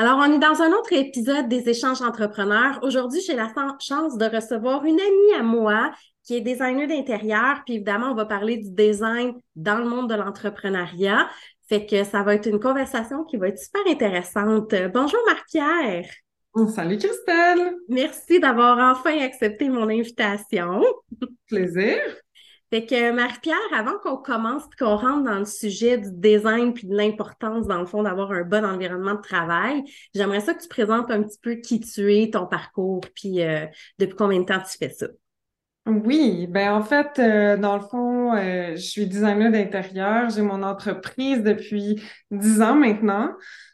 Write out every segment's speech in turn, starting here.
Alors, on est dans un autre épisode des échanges entrepreneurs. Aujourd'hui, j'ai la chance de recevoir une amie à moi qui est designer d'intérieur. Puis évidemment, on va parler du design dans le monde de l'entrepreneuriat. Fait que ça va être une conversation qui va être super intéressante. Bonjour Marc-Pierre. Oh, salut Christelle. Merci d'avoir enfin accepté mon invitation. Plaisir. Fait que Marie-Pierre, avant qu'on commence qu'on rentre dans le sujet du design puis de l'importance, dans le fond, d'avoir un bon environnement de travail, j'aimerais ça que tu présentes un petit peu qui tu es, ton parcours, puis euh, depuis combien de temps tu fais ça? Oui, ben en fait, euh, dans le fond, euh, je suis designer d'intérieur. J'ai mon entreprise depuis dix ans maintenant.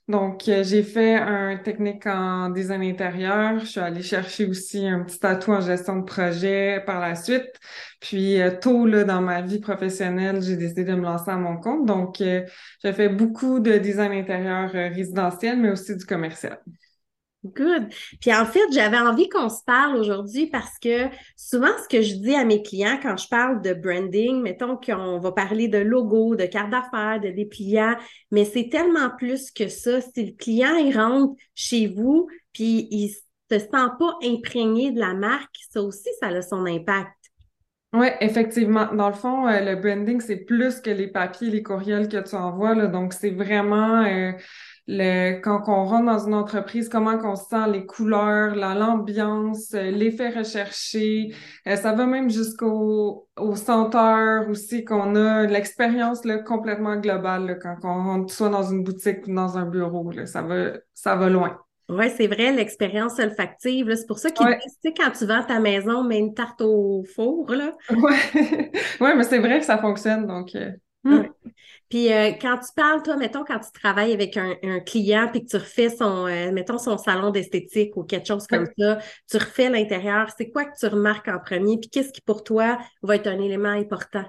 Donc, euh, j'ai fait un technique en design intérieur. Je suis allée chercher aussi un petit tatou en gestion de projet par la suite. Puis, euh, tôt là, dans ma vie professionnelle, j'ai décidé de me lancer à mon compte. Donc, j'ai fait beaucoup de design intérieur résidentiel, mais aussi du commercial. Good. Puis en fait, j'avais envie qu'on se parle aujourd'hui parce que souvent, ce que je dis à mes clients quand je parle de branding, mettons qu'on va parler de logo, de carte d'affaires, de dépliants, mais c'est tellement plus que ça. Si le client, il rentre chez vous, puis il se sent pas imprégné de la marque, ça aussi, ça a son impact. Oui, effectivement. Dans le fond, euh, le branding, c'est plus que les papiers, les courriels que tu envoies. Là. Donc, c'est vraiment... Euh, le, quand on rentre dans une entreprise, comment qu'on sent les couleurs, l'ambiance, euh, l'effet recherché. Euh, ça va même jusqu'au au senteur aussi qu'on a, l'expérience complètement globale quand on rentre soit dans une boutique ou dans un bureau. Là, ça, va, ça va loin. Oui, c'est vrai, l'expérience olfactive. C'est pour ça qu'il ouais. quand tu vends ta maison, mais une tarte au four. Oui, ouais, mais c'est vrai que ça fonctionne. Donc, euh, hmm. Puis euh, quand tu parles, toi, mettons, quand tu travailles avec un, client puis que tu refais son, euh, mettons, son salon d'esthétique ou quelque chose comme ça, tu refais l'intérieur, c'est quoi que tu remarques en premier? Puis qu'est-ce qui pour toi va être un élément important?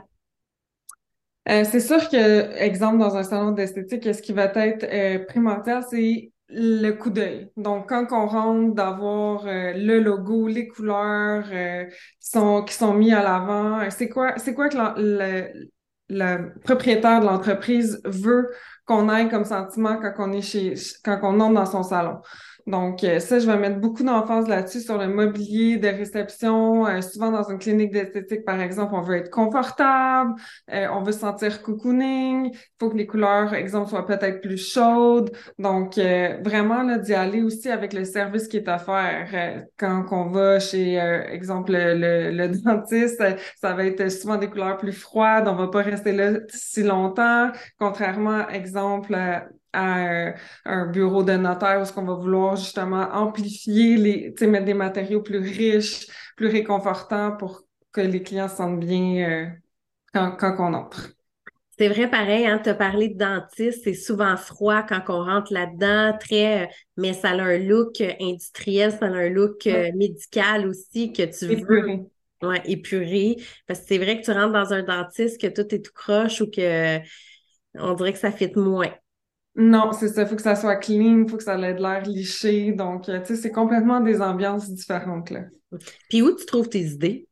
Euh, c'est sûr que, exemple, dans un salon d'esthétique, ce qui va être primordial, c'est le coup d'œil. Donc, quand on rentre, d'avoir le logo, les couleurs qui sont qui sont mis à l'avant. C'est quoi, c'est quoi que le, le propriétaire de l'entreprise veut qu'on aille comme sentiment quand on est chez, quand on entre dans son salon. Donc, euh, ça, je vais mettre beaucoup d'emphase là-dessus sur le mobilier de réception. Euh, souvent, dans une clinique d'esthétique, par exemple, on veut être confortable, euh, on veut se sentir cocooning. Il faut que les couleurs, exemple, soient peut-être plus chaudes. Donc, vraiment, là, d'y aller aussi avec le service qui est offert. quand on va chez, exemple, le, le, dentiste, ça va être souvent des couleurs plus froides. On va pas rester là si longtemps. Contrairement, exemple, à un, bureau de notaire où ce qu'on va vouloir justement amplifier les, tu sais, mettre des matériaux plus riches, plus réconfortants pour que les clients se sentent bien euh, quand, quand on entre. C'est vrai, pareil, hein, tu as parlé de dentiste, c'est souvent froid quand on rentre là-dedans, très, mais ça a un look industriel, ça a un look euh, médical aussi que tu veux. Ouais, épuré. Parce que c'est vrai que tu rentres dans un dentiste que tout est tout croche ou que on dirait que ça fit moins. Non, c'est ça. Il faut que ça soit clean, il faut que ça ait de l'air liché. Donc, euh, tu sais, c'est complètement des ambiances différentes, là. Puis où tu trouves tes idées?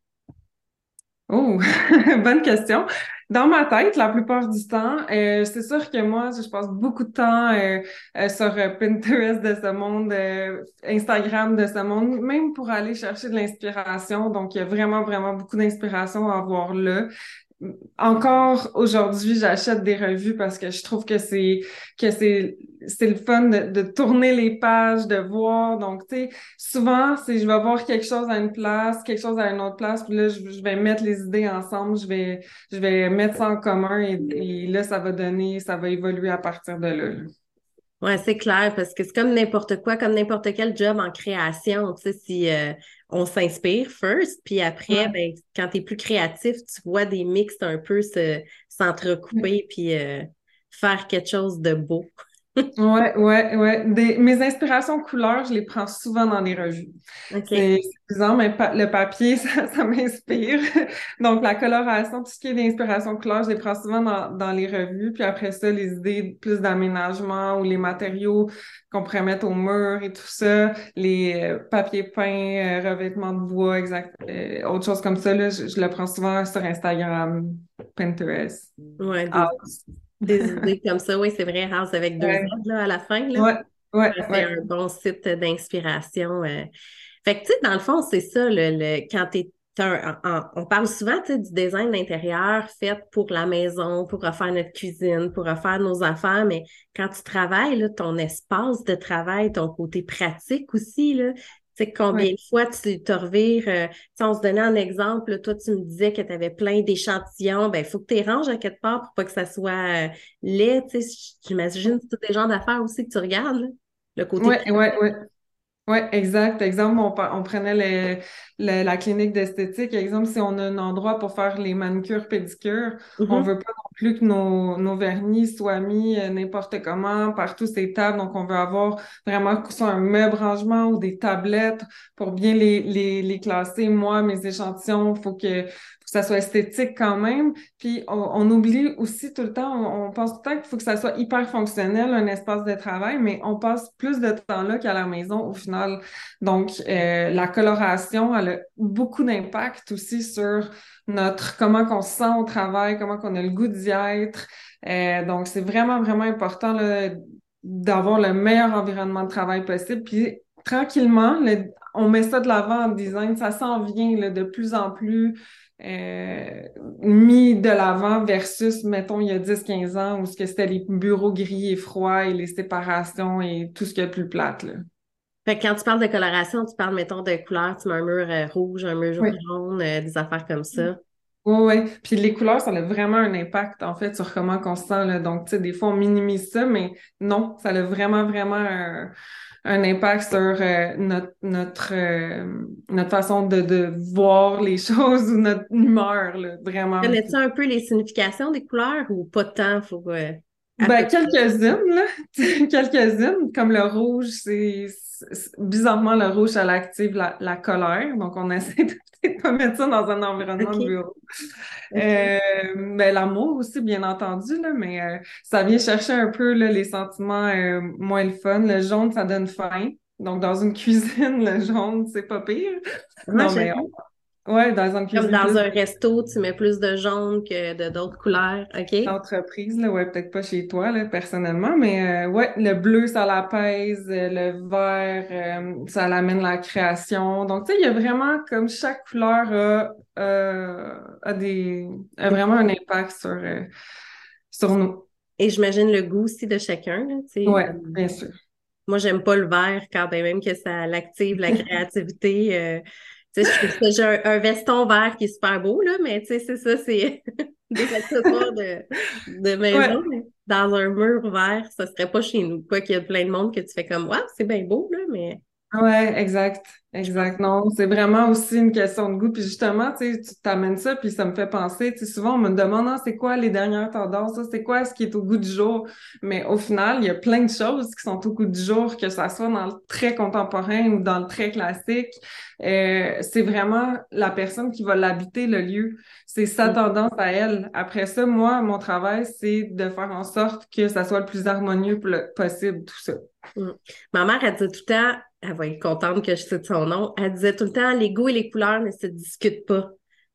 Oh, bonne question. Dans ma tête, la plupart du temps, euh, c'est sûr que moi, je passe beaucoup de temps euh, sur Pinterest de ce monde, Instagram de ce monde, même pour aller chercher de l'inspiration. Donc, il y a vraiment, vraiment beaucoup d'inspiration à avoir là encore aujourd'hui, j'achète des revues parce que je trouve que c'est que c'est c'est le fun de, tourner les pages, de voir. Donc, tu sais, souvent, c'est je vais voir quelque chose à une place, quelque chose à une autre place, puis là, je, vais mettre les idées ensemble, je vais je vais mettre ça en commun et, là, ça va donner, ça va évoluer à partir de là. Ouais, c'est clair, parce que c'est comme n'importe quoi, comme n'importe quel job en création. Tu sais, si euh, on s'inspire first, puis après, ben, quand tu es plus créatif, tu vois des mix un peu s'entrecouper, puis euh, faire quelque chose de beau. Ouais, ouais, ouais. mes inspirations couleurs, je les prends souvent dans les revues. C'est disons, mais le papier, ça, m'inspire. Donc, la coloration, tout ce qui est d'inspiration couleur, je les prends souvent dans, les revues. Puis après ça, les idées plus d'aménagement ou les matériaux qu'on pourrait mettre au mur et tout ça, les euh, papiers peints, euh, revêtements de bois, exact, euh, autre chose comme ça, là, je, le prends souvent sur Instagram, Pinterest. Ouais, des idées comme ça. Oui, c'est vrai, House avec deux là, à la fin. Là. Ouais. Ouais, c'est ouais. un bon site d'inspiration. euh. Fait que, tu sais, dans le fond, c'est ça, le, le- quand t'es, t'as un- en- on parle souvent, tu sais, du design d'intérieur fait pour la maison, pour refaire notre cuisine, pour refaire nos affaires, mais quand tu travailles, là, ton espace de travail, ton côté pratique aussi, là, tu sais, combien Ouais. de fois tu te revires, euh, on se donnait un exemple, toi, tu me disais que tu avais plein d'échantillons, ben, il faut que tu les ranges à quelque part pour pas que ça soit euh, laid, tu sais, j'imagine que c'est tous les genres d'affaires aussi que tu regardes, là, le côté Ouais, ouais, ouais. Ouais, exact. Exemple, on, prenait la clinique d'esthétique. Exemple, si on a un endroit pour faire les manucures, pédicures, on Mhm. veut pas plus que nos, nos vernis soient mis euh, n'importe comment, partout ces tables. Donc, on veut avoir vraiment soit un meuble rangement ou des tablettes pour bien les, les, les classer. Moi, mes échantillons, faut que ça soit esthétique quand même. Puis, on, oublie aussi tout le temps, on, pense tout le temps qu'il faut que ça soit hyper fonctionnel, un espace de travail, mais on passe plus de temps là qu'à la maison au final. Donc, euh, la coloration, elle a beaucoup d'impact aussi sur notre, comment qu'on se sent au travail, comment qu'on a le goût d'y être. Euh, donc, c'est vraiment, vraiment important d'avoir le meilleur environnement de travail possible. Puis, tranquillement, le- on met ça de l'avant en design, ça s'en vient de plus en plus euh, mis de l'avant versus, mettons, il y a 10-15 ans où ce que c'était les bureaux gris et froids et les séparations et tout ce qui est plus plate. Là. Fait que quand tu parles de coloration, tu parles, mettons, de couleur, tu mets un mur euh, rouge, un mur Oui. jaune, euh, des affaires comme ça. Oui, oui. Puis les couleurs, ça a vraiment un impact, en fait, sur comment on se sent. Là. Donc, tu sais, des fois, on minimise ça, mais non, ça a vraiment, vraiment un, un impact sur euh, notre, notre, euh, notre façon de, de voir les choses ou notre humeur, là, vraiment. Connais-tu un peu les significations des couleurs ou pas tant? Faut, euh, Ben, quelques-unes, là. quelques-unes, comme le rouge, c'est- bizarrement le rouge, ça active la, la colère. Donc, on essaie de de pas mettre ça dans un environnement de bureau. Ok. Euh, ben, l'amour aussi, bien entendu, là, mais euh, ça vient chercher un peu là, les sentiments euh, moins le fun. Le jaune, ça donne faim. Donc, dans une cuisine, le jaune, c'est pas pire. Non, mais j'avoue. Ouais, dans une Comme dans un resto, tu mets plus de jaune que de d'autres couleurs. OK? d'entreprise, là, ouais, peut-être pas chez toi, là, personnellement, mais euh, ouais, le bleu, ça l'apaise, le vert, euh, ça l'amène la création. Donc, tu sais, il y a vraiment, comme chaque couleur a, euh, a des, a vraiment un impact sur, euh, sur nous. Et j'imagine le goût aussi de chacun. là, tu sais. Ouais, bien sûr. Moi, j'aime pas le vert quand bien même que ça l'active la créativité. Tu sais, j'ai un, un veston vert qui est super beau, là, mais tu sais, c'est ça, c'est des accessoires de, de maison. Ouais. mais Dans un mur vert, ça serait pas chez nous. Quoi qu'il y a plein de monde que tu fais comme, waouh, c'est bien beau, là, mais Ouais, exact, exact. Non, c'est vraiment aussi une question de goût. Puis justement, tu sais, tu t'amènes ça, puis ça me fait penser, tu sais, souvent on me demande, ah, c'est quoi les dernières tendances, ça, c'est quoi ce qui est au goût du jour? Mais au final, il y a plein de choses qui sont au goût du jour, que ça soit dans le très contemporain ou dans le très classique. Euh, c'est vraiment la personne qui va l'habiter, le lieu. C'est sa tendance à elle. Après ça, moi, mon travail, c'est de faire en sorte que ça soit le plus harmonieux possible, tout ça. Mm. Ma mère, elle disait tout le temps, elle va être contente que je cite son nom, elle disait tout le temps, les goûts et les couleurs ne se discutent pas.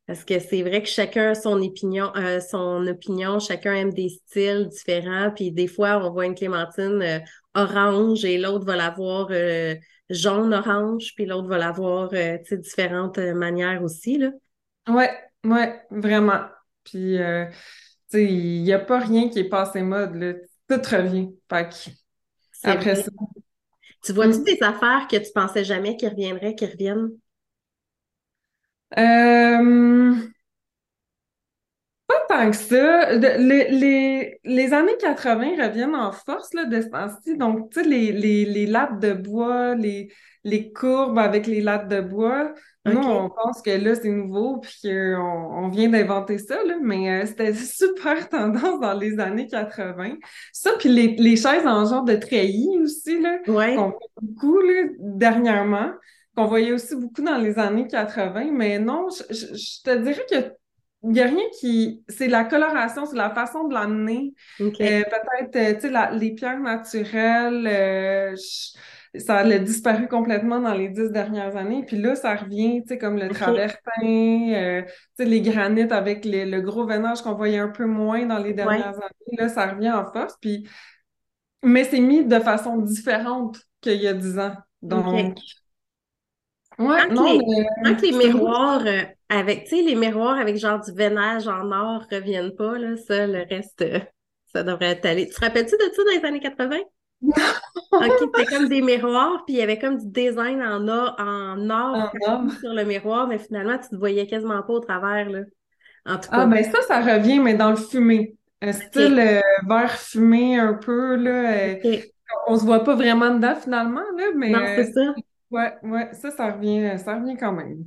Parce que c'est vrai que chacun a son opinion, euh, son opinion, chacun aime des styles différents, puis des fois, on voit une clémentine euh, orange et l'autre va l'avoir euh, jaune-orange, puis l'autre va l'avoir, tu sais, différentes manières aussi, là. Ouais, ouais, vraiment. Puis, tu sais, il n'y a pas rien qui est passé mode, là. Tout revient. Fait après vrai. ça. Tu vois-tu Mm. des affaires que tu pensais jamais qu'ils reviendraient, qui reviennent? Euh, pas tant que ça. Les, les, les années 80 reviennent en force, là, de ce temps-ci. Donc, tu sais, les, les, les lattes de bois, les, les courbes avec les lattes de bois, nous, on pense que là, c'est nouveau, puis qu'on on vient d'inventer ça, là, mais euh, c'était super tendance dans les années 80. Ça, puis les, les chaises en genre de treillis aussi, là, Ouais. qu'on voit beaucoup, là, dernièrement, qu'on voyait aussi beaucoup dans les années 80, mais non, je, je- je te dirais que il n'y a rien qui. C'est la coloration, c'est la façon de l'amener. Euh, peut-être, euh, tu sais, la- les pierres naturelles, euh, je- ça a disparu complètement dans les dix dernières années. Puis là, ça revient, tu sais, comme le travertin, euh, tu sais, les granites avec les- le gros veinage qu'on voyait un peu moins dans les Ouais. dernières années. Là, ça revient en force. Puis Mais c'est mis de façon différente qu'il y a 10 ans. Donc, Ouais, non, les, que les miroirs euh, avec, tu sais, les miroirs avec genre du veinage en or reviennent pas, là, ça, le reste, euh, ça devrait être allé. Tu te rappelles-tu de ça dans les années 80? ok, c'était comme des miroirs, puis il y avait comme du design en or, en or, sur le miroir, mais finalement, tu te voyais quasiment pas au travers, là. En tout cas. Ah, ben ça, ça revient, mais dans le fumé. Un style euh, vert fumé un peu, là. on se voit pas vraiment dedans, finalement, là, mais... Non, c'est ça. Ouais, ouais, ça, ça revient, ça revient quand même.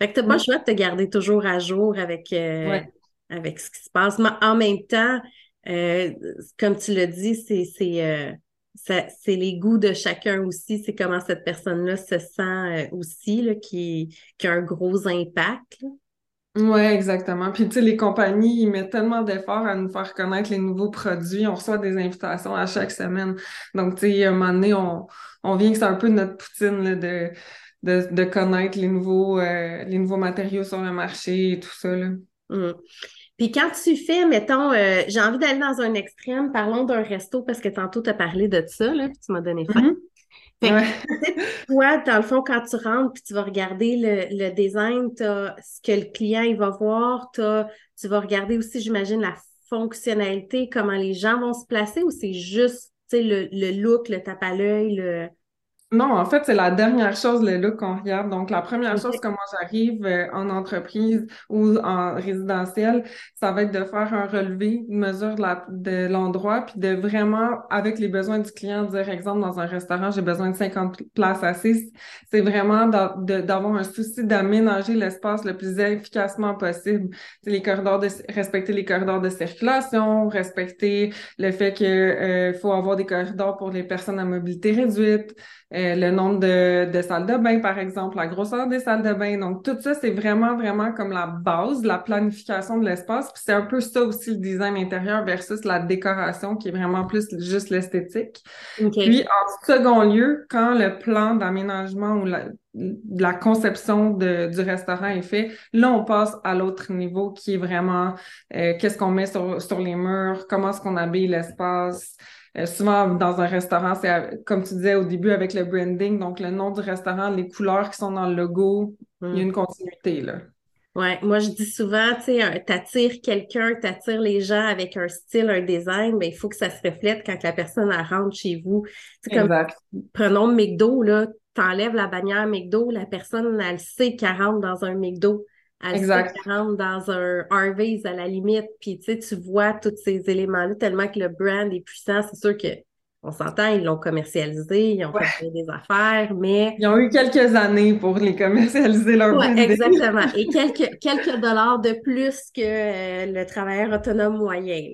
Fait que t'as pas le choix de te garder toujours à jour avec, euh, avec ce qui se passe. Mais en même temps, euh, comme tu l'as dit, c'est, c'est, euh, c'est les goûts de chacun aussi. C'est comment cette personne-là se sent aussi, là, qui, qui a un gros impact. Oui, exactement. Puis, tu sais, les compagnies, ils mettent tellement d'efforts à nous faire connaître les nouveaux produits. On reçoit des invitations à chaque semaine. Donc, tu sais, à un moment donné, on, on vient que c'est un peu notre poutine de, de, de, connaître les nouveaux, euh, les nouveaux matériaux sur le marché et tout ça. Là. Mmh. Puis quand tu fais, mettons, euh, j'ai envie d'aller dans un extrême, parlons d'un resto parce que tantôt tu as parlé de ça, là, puis tu m'as donné faim. Mmh. toi, dans le fond, quand tu rentres puis tu vas regarder le, le design, tu as ce que le client il va voir, as, tu vas regarder aussi, j'imagine, la fonctionnalité, comment les gens vont se placer ou c'est juste le, le look, le tape à l'œil, le, non, en fait, c'est la dernière chose, le look qu'on regarde. Donc, la première chose, comment j'arrive euh, en entreprise ou en résidentiel, ça va être de faire un relevé, une mesure de l'endroit, puis de vraiment, avec les besoins du client, dire, exemple, dans un restaurant, j'ai besoin de 50 places assises. C'est vraiment d'avoir un souci d'aménager l'espace le plus efficacement possible. C'est les corridors de, respecter les corridors de circulation, respecter le fait que euh, faut avoir des corridors pour les personnes à mobilité réduite, euh, le nombre de, de, salles de bain, par exemple, la grosseur des salles de bain. Donc, tout ça, c'est vraiment, vraiment comme la base, la planification de l'espace. Puis c'est un peu ça aussi le design intérieur versus la décoration qui est vraiment plus juste l'esthétique. Puis, en second lieu, quand le plan d'aménagement ou la, la conception de, du restaurant est fait, là, on passe à l'autre niveau qui est vraiment euh, qu'est-ce qu'on met sur, sur les murs, comment est-ce qu'on habille l'espace, euh, souvent, dans un restaurant, c'est comme tu disais au début avec le branding, donc le nom du restaurant, les couleurs qui sont dans le logo, il y a hmm. une continuité, là. Ouais, moi je dis souvent, tu sais, t'attires quelqu'un, t'attires les gens avec un style, un design, mais il faut que ça se reflète quand la personne rentre chez vous. Comme, prenons McDo, là, t'enlèves la bannière McDo, la personne, elle sait qu'elle rentre dans un McDo. Elle exact. rentre dans un Harvey's à la limite, puis tu sais, tu vois tous ces éléments-là tellement que le brand est puissant. C'est sûr que on s'entend, ils l'ont commercialisé, ils ont fait des affaires, mais... Ils ont eu quelques années pour les commercialiser leur ouais, exactement. Et quelques, quelques dollars de plus que euh, le travailleur autonome moyen.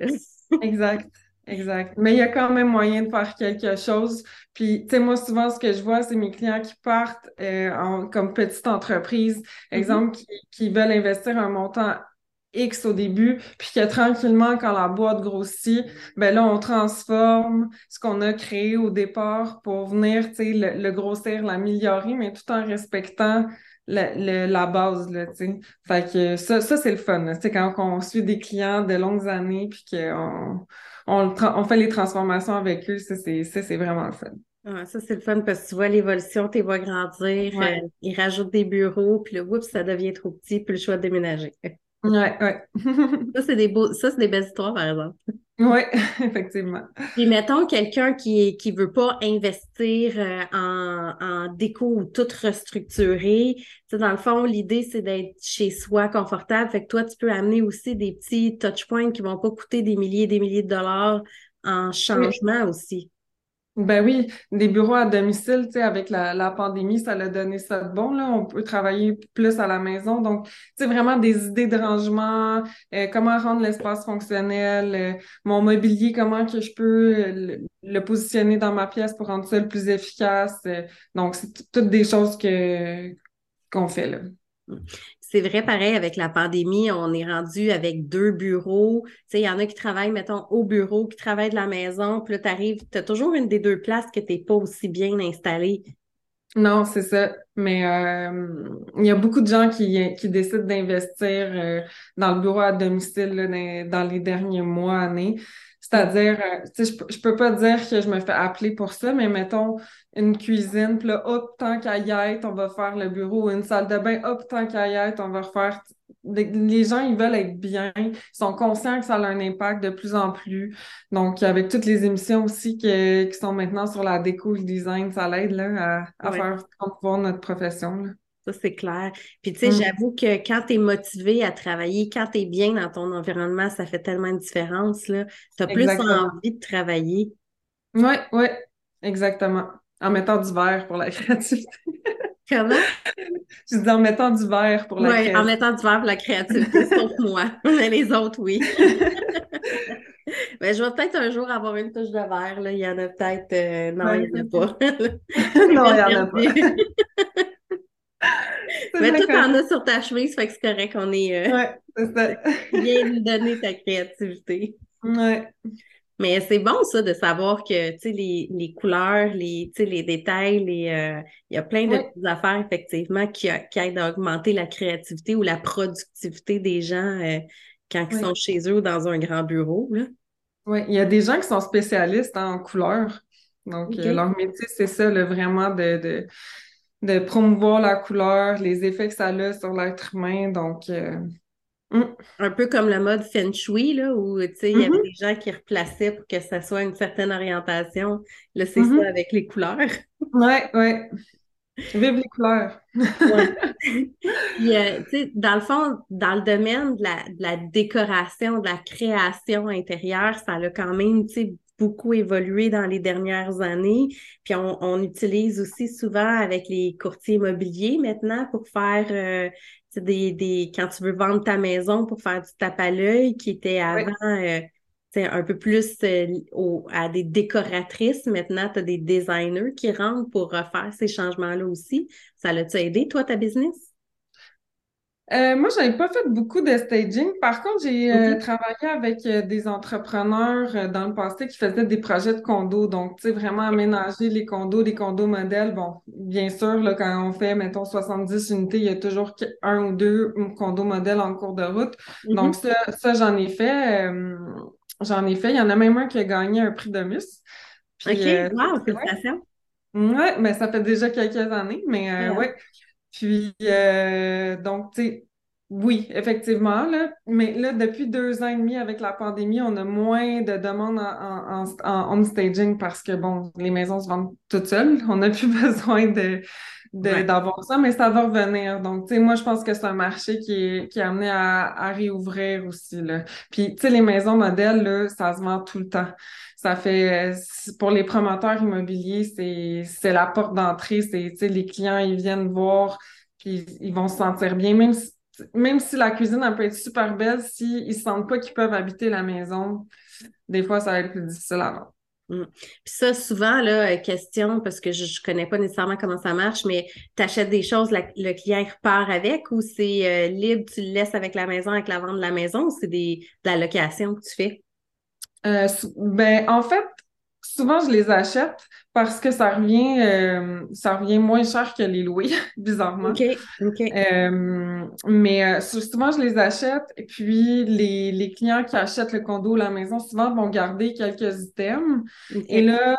exact. Exact. Mais il y a quand même moyen de faire quelque chose. Puis, tu sais, moi, souvent, ce que je vois, c'est mes clients qui partent euh, en, comme petite entreprise, mm-hmm. exemple, qui, qui, veulent investir un montant X au début, puis que tranquillement, quand la boîte grossit, ben là, on transforme ce qu'on a créé au départ pour venir, tu sais, le, le, grossir, l'améliorer, mais tout en respectant la, la base, là, tu sais. Fait que ça, ça c'est le fun, sais, quand on suit des clients de longues années, puis qu'on on, fait les transformations avec eux, ça, c'est vraiment le fun. Ah, ça, c'est le fun parce que tu vois l'évolution, tu vois grandir, euh, ils rajoutent des bureaux, puis le oups, ça devient trop petit, puis le choix de déménager. Ouais, ouais. ça, c'est des beaux, ça, c'est des belles histoires, par exemple. Oui, effectivement. Puis mettons quelqu'un qui qui veut pas investir euh, en, en déco ou tout restructurer. Tu dans le fond, l'idée, c'est d'être chez soi confortable. Fait que toi, tu peux amener aussi des petits touch points qui vont pas coûter des milliers et des milliers de dollars en changement aussi. Ben oui, des bureaux à domicile, tu sais, avec la, la pandémie, ça l'a donné ça de bon, là. On peut travailler plus à la maison. Donc, c'est vraiment des idées de rangement, euh, comment rendre l'espace fonctionnel, euh, mon mobilier, comment que je peux euh, le, positionner dans ma pièce pour rendre ça le plus efficace. donc, c'est toutes des choses que qu'on fait, là. C'est vrai, pareil, avec la pandémie, on est rendu avec deux bureaux. Il y en a qui travaillent, mettons, au bureau, qui travaillent de la maison. Puis là, tu arrives, tu as toujours une des deux places que tu n'es pas aussi bien installée. Non, c'est ça. Mais euh, il y a beaucoup de gens qui, qui décident d'investir euh, dans le bureau à domicile dans, les derniers mois, années. C'est-à-dire, euh, tu sais, je, je peux pas dire que je me fais appeler pour ça, mais mettons une cuisine, puis là, hop, tant qu'à y être, on va faire le bureau, une salle de bain, hop, tant qu'à y être, on va refaire. Les gens, ils veulent être bien, ils sont conscients que ça a un impact de plus en plus. Donc, avec toutes les émissions aussi qui, qui sont maintenant sur la déco, le design, ça l'aide là, à, à faire promouvoir notre profession. Là. Ça, c'est clair. Puis, tu sais, mm. j'avoue que quand tu es motivé à travailler, quand tu es bien dans ton environnement, ça fait tellement de différence. Tu as plus envie de travailler. Oui, oui, exactement. En mettant du verre pour la créativité. Comment? Je dis en mettant du verre pour la créativité. Oui, en mettant du verre pour la créativité, sauf moi. Mais les autres, oui. Mais je vais peut-être un jour avoir une touche de verre. Là. Il y en a peut-être. Euh, non, il n'y en a pas. non, il n'y en a pas. Mais toi, t'en as sur ta chemise, fait que c'est correct qu'on est. Euh, ouais, c'est ça. bien donner ta créativité. Ouais. Mais c'est bon, ça, de savoir que, tu sais, les, les, couleurs, les, les détails, les, euh, il y a plein de petites affaires, effectivement, qui, qui aident à augmenter la créativité ou la productivité des gens euh, quand ils sont chez eux dans un grand bureau, là. Oui, il y a des gens qui sont spécialistes en couleurs. Donc, leur métier, c'est ça, le vraiment de de promouvoir la couleur, les effets que ça a sur l'être humain. Donc, euh, hmm. un peu comme le mode Feng Shui, là, où il y avait mm-hmm. des gens qui replaçaient pour que ça soit une certaine orientation. Là, c'est mm-hmm. ça avec les couleurs. Oui, oui. Vive les couleurs. Euh, dans le fond, dans le domaine de la, de la, décoration, de la création intérieure, ça a quand même beaucoup évolué dans les dernières années. Puis on, utilise aussi souvent avec les courtiers immobiliers maintenant pour faire euh, des, des, quand tu veux vendre ta maison pour faire du tape à l'œil qui était avant euh, un peu plus euh, à des décoratrices. Maintenant, tu as des designers qui rentrent pour refaire ces changements-là aussi. Ça l'a-tu aidé, toi, ta business? Euh, moi, j'avais pas fait beaucoup de staging. Par contre, j'ai euh, travaillé avec euh, des entrepreneurs dans le passé qui faisaient des projets de condos. Donc, tu sais, vraiment aménager les condos, des condos modèles. Bon, bien sûr, là, quand on fait, mettons, 70 unités, il y a toujours un ou deux condos modèles en cours de route. Mm-hmm. Donc, ça, ça j'en ai fait. j'en ai fait. Il y en a même un qui a gagné un prix de Miss. OK, wow, félicitations. Oui, mais ça fait déjà quelques années, mais ouais. Puis, euh, donc, tu sais, oui, effectivement, là, mais là, depuis deux ans et demi avec la pandémie, on a moins de demandes en, en, home staging parce que, bon, les maisons se vendent toutes seules. On n'a plus besoin de d'avoir ça, mais ça va revenir. Donc, tu sais, moi, je pense que c'est un marché qui est, qui est amené à, à réouvrir aussi, là. Puis, tu sais, les maisons modèles, là, ça se vend tout le temps. Ça fait, pour les promoteurs immobiliers, c'est, la porte d'entrée. C'est, les clients, ils viennent voir, puis ils vont se sentir bien. Même si, même si la cuisine, peut être super belle, s'ils ne sentent pas qu'ils peuvent habiter la maison, des fois, ça va être plus difficile à vendre. Mm. Puis ça, souvent, là, euh, question, parce que je ne connais pas nécessairement comment ça marche, mais tu achètes des choses, le client repart avec ou c'est euh, libre, tu le laisses avec la maison, avec la vente de la maison ou c'est des, de la location que tu fais? Euh, ben, en fait, souvent, je les achète parce que ça revient, euh, ça revient moins cher que les louer, bizarrement. OK, OK. Euh, mais souvent, je les achète et puis les, les clients qui achètent le condo ou la maison, souvent, vont garder quelques items. Et là,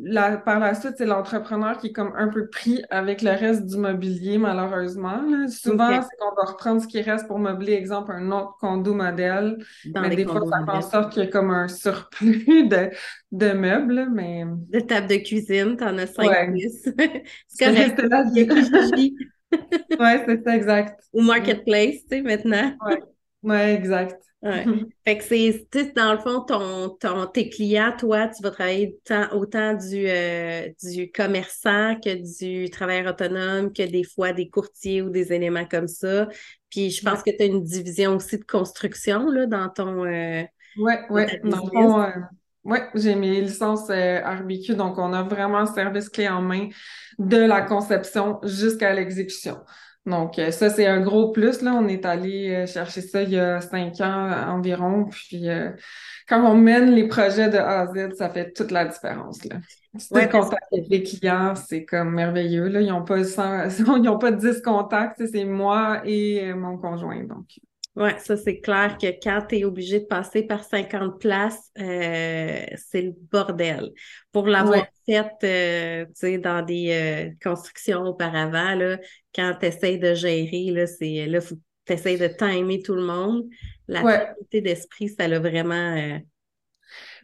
la, par la suite, c'est l'entrepreneur qui est comme un peu pris avec le reste du mobilier, malheureusement. Souvent, c'est qu'on va reprendre ce qui reste pour meubler, exemple, un autre condo modèle. mais des fois, ça fait en sorte qu'il y a comme un surplus de, de meubles, mais... De table de cuisine, t'en as cinq, six. c'est correct. Il ouais, c'est ça, exact. Ou marketplace, tu sais, maintenant. ouais. ouais, exact. Ouais. fait que c'est, dans le fond, ton, ton, tes clients, toi, tu vas travailler autant du, euh, du commerçant que du travailleur autonome, que des fois des courtiers ou des éléments comme ça. Puis je pense que tu as une division aussi de construction là, dans ton. Euh, oui, oui. Dans le fond, euh, ouais, j'ai mes licences euh, RBQ, donc on a vraiment un service clé en main de la conception jusqu'à l'exécution. Donc, euh, ça, c'est un gros plus. Là. On est allé euh, chercher ça il y a cinq ans environ. Puis, euh, quand on mène les projets de A à Z, ça fait toute la différence. Là. Ouais, contact avec les clients, c'est comme merveilleux. Là. Ils n'ont pas, 100... pas 10 contacts. C'est moi et mon conjoint. Donc. Oui, ça c'est clair que quand tu es obligé de passer par 50 places, euh, c'est le bordel. Pour l'avoir fait euh, tu sais, dans des euh, constructions auparavant, là, quand tu essaies de gérer, là, c'est là, faut tu essaies de timer tout le monde. La tranquillité d'esprit, ça l'a vraiment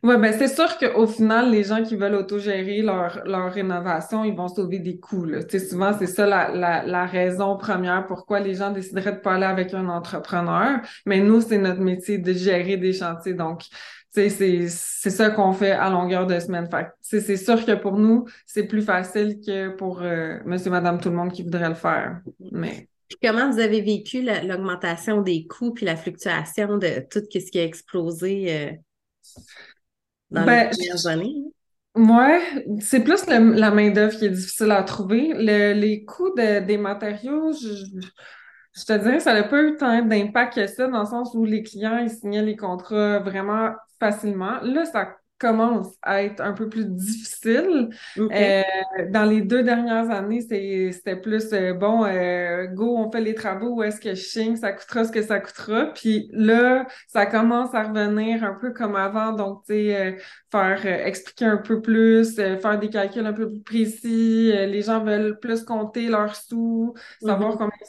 oui, ben c'est sûr qu'au final, les gens qui veulent autogérer leur, leur rénovation, ils vont sauver des coûts. Là. souvent, c'est ça la, la, la, raison première pourquoi les gens décideraient de pas aller avec un entrepreneur. Mais nous, c'est notre métier de gérer des chantiers. Donc, c'est, ça qu'on fait à longueur de semaine. C'est sûr que pour nous, c'est plus facile que pour euh, monsieur, madame, tout le monde qui voudrait le faire. Mais... Puis comment vous avez vécu l'augmentation des coûts puis la fluctuation de tout ce qui a explosé? Euh, dans ben, les dernières années? Ouais, c'est plus la main-d'œuvre qui est difficile à trouver. les coûts des matériaux, je, je te dirais, ça n'a pas eu tant d'impact que ça, dans le sens où les clients, ils signaient les contrats vraiment facilement. Là, ça commence à être un peu plus difficile. Euh, dans les deux dernières années, c'était plus euh, bon, euh, go, on fait les travaux, où est-ce que je signe, ça coûtera ce que ça coûtera. Puis là, ça commence à revenir un peu comme avant. Donc, tu sais, faire expliquer un peu plus, faire des calculs un peu plus précis. les gens veulent plus compter leurs sous, savoir mm-hmm. combien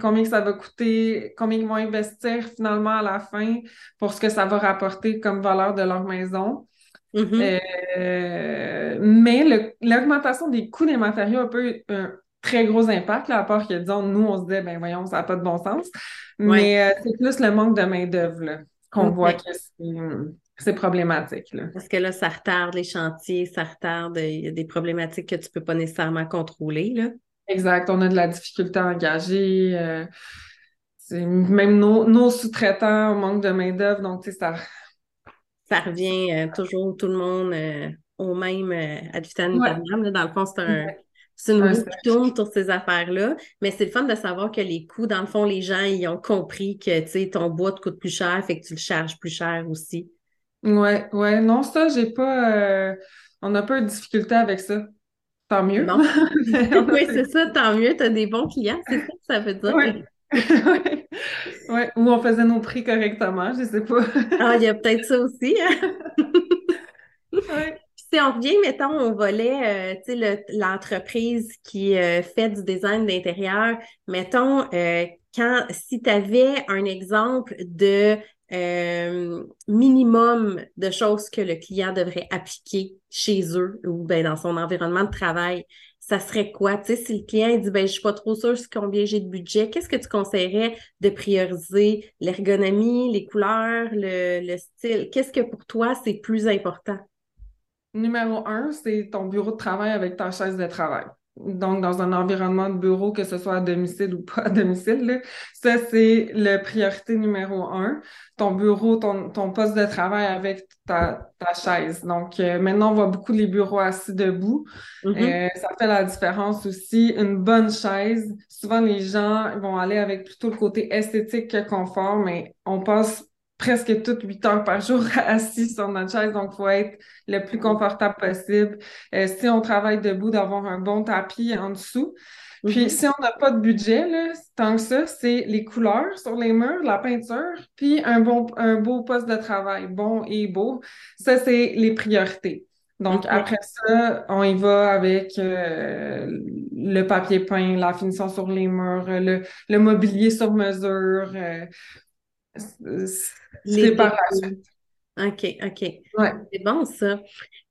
combien ça va coûter, combien ils vont investir finalement à la fin pour ce que ça va rapporter comme valeur de leur maison. Mm-hmm. Euh, mais l'augmentation des coûts des matériaux a pas eu un très gros impact, là, à part que, disons, nous, on se dit, ben voyons, ça n'a pas de bon sens. Mais euh, c'est plus le manque de main-d'œuvre qu'on voit que c'est problématique. Là. Parce que là, ça retarde les chantiers, ça retarde, il y a des problématiques que tu ne peux pas nécessairement contrôler. Là. Exact, on a de la difficulté à engager. Euh, même nos, nos sous-traitants manque de main-d'œuvre, donc tu sais, ça, ça revient euh, toujours tout le monde euh, au même euh, ad vitam Dans le fond, c'est un. C'est une roue qui tourne sur ces affaires-là, mais c'est le fun de savoir que les coûts, dans le fond, les gens, ils ont compris que, ton bois te coûte plus cher, fait que tu le charges plus cher aussi. Ouais, ouais, non, ça, j'ai pas, on n'a pas de difficulté avec ça. Tant mieux. oui, c'est ça, tant mieux, tu as des bons clients, c'est ça que ça veut dire. ouais. Ouais. Ou on faisait nos prix correctement, je sais pas. ah, il y a peut-être ça aussi. Hein. Si on revient, mettons, au volet, euh, l'entreprise qui euh, fait du design d'intérieur, mettons, euh, quand si tu avais un exemple de minimum de choses que le client devrait appliquer chez eux ou ben, dans son environnement de travail, ça serait quoi? Tu sais, si le client dit, ben, je suis pas trop sûr combien j'ai de budget, qu'est-ce que tu conseillerais de prioriser? L'ergonomie, les couleurs, le, style? Qu'est-ce que pour toi, c'est plus important? Numéro un, c'est ton bureau de travail avec ta chaise de travail donc dans un environnement de bureau, que ce soit à domicile ou pas à domicile, ça, c'est la priorité numéro un. Ton bureau, ton, ton poste de travail avec ta, ta chaise. Donc, euh, maintenant, on voit beaucoup les bureaux assis debout. Mm-hmm. Euh, ça fait la différence aussi. Une bonne chaise, souvent, les gens vont aller avec plutôt le côté esthétique que confort, mais on passe presque toutes huit heures par jour assis sur notre chaise, donc il faut être le plus confortable possible. Euh, si on travaille debout, d'avoir un bon tapis en dessous. Puis mm-hmm. si on n'a pas de budget, là, tant que ça, c'est les couleurs sur les murs, la peinture, puis un bon, un beau poste de travail, bon et beau. Ça, c'est les priorités. Donc, après ça, on y va avec euh, le papier peint, la finition sur les murs, le, le mobilier sur mesure. Euh, c'est par OK, OK. C'est bon, ça.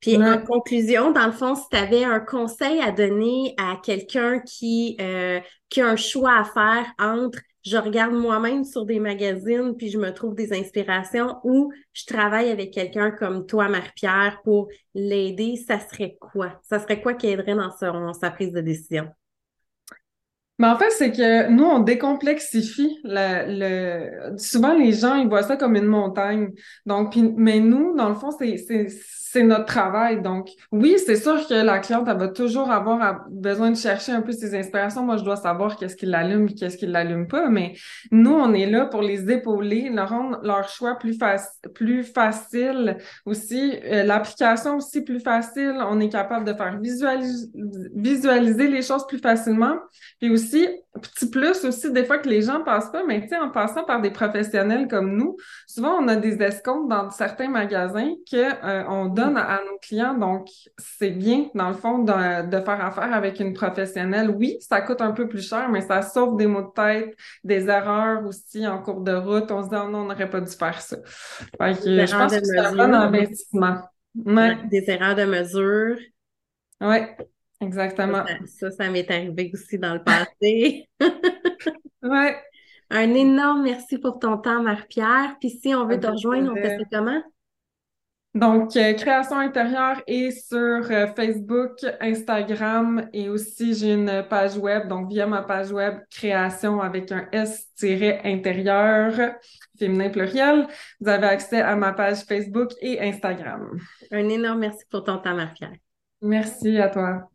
Puis en conclusion, dans le fond, si tu avais un conseil à donner à quelqu'un qui, euh, qui a un choix à faire entre je regarde moi-même sur des magazines puis je me trouve des inspirations ou je travaille avec quelqu'un comme toi, Marie-Pierre, pour l'aider, ça serait quoi? Ça serait quoi qui aiderait dans sa prise de décision? Mais en fait, c'est que nous, on décomplexifie. Le, Souvent, les gens, ils voient ça comme une montagne. Donc, mais nous, dans le fond, c'est notre travail. Donc, oui, c'est sûr que la cliente, elle va toujours avoir besoin de chercher un peu ses inspirations. Moi, je dois savoir qu'est-ce qui l'allume et qu'est-ce qui l'allume pas. Mais nous, on est là pour les épauler, leur rendre leur choix plus, plus facile aussi. Euh, l'application aussi plus facile. On est capable de faire visualiser les choses plus facilement. Puis aussi, aussi, petit plus aussi, des fois que les gens passent pas, mais tu sais, en passant par des professionnels comme nous, souvent on a des escomptes dans certains magasins que euh, on donne à, nos clients. Donc, c'est bien, dans le fond, de, faire affaire avec une professionnelle. Oui, ça coûte un peu plus cher, mais ça sauve des maux de tête, des erreurs aussi en cours de route. On se dit, oh non, on n'aurait pas dû faire ça. Fait que, je pense que c'est un bon investissement. Des erreurs de mesure. Oui. Exactement. Ça, ça, m'est arrivé aussi dans le passé. ouais. Un énorme merci pour ton temps, Marie-Pierre. Puis si on veut te rejoindre, on fait ça comment? Donc, euh, Création intérieure est sur euh, Facebook, Instagram et aussi j'ai une page web. Donc, via ma page web, Création avec un S-intérieur, féminin pluriel, vous avez accès à ma page Facebook et Instagram. Un énorme merci pour ton temps, Marie-Pierre. Merci à toi.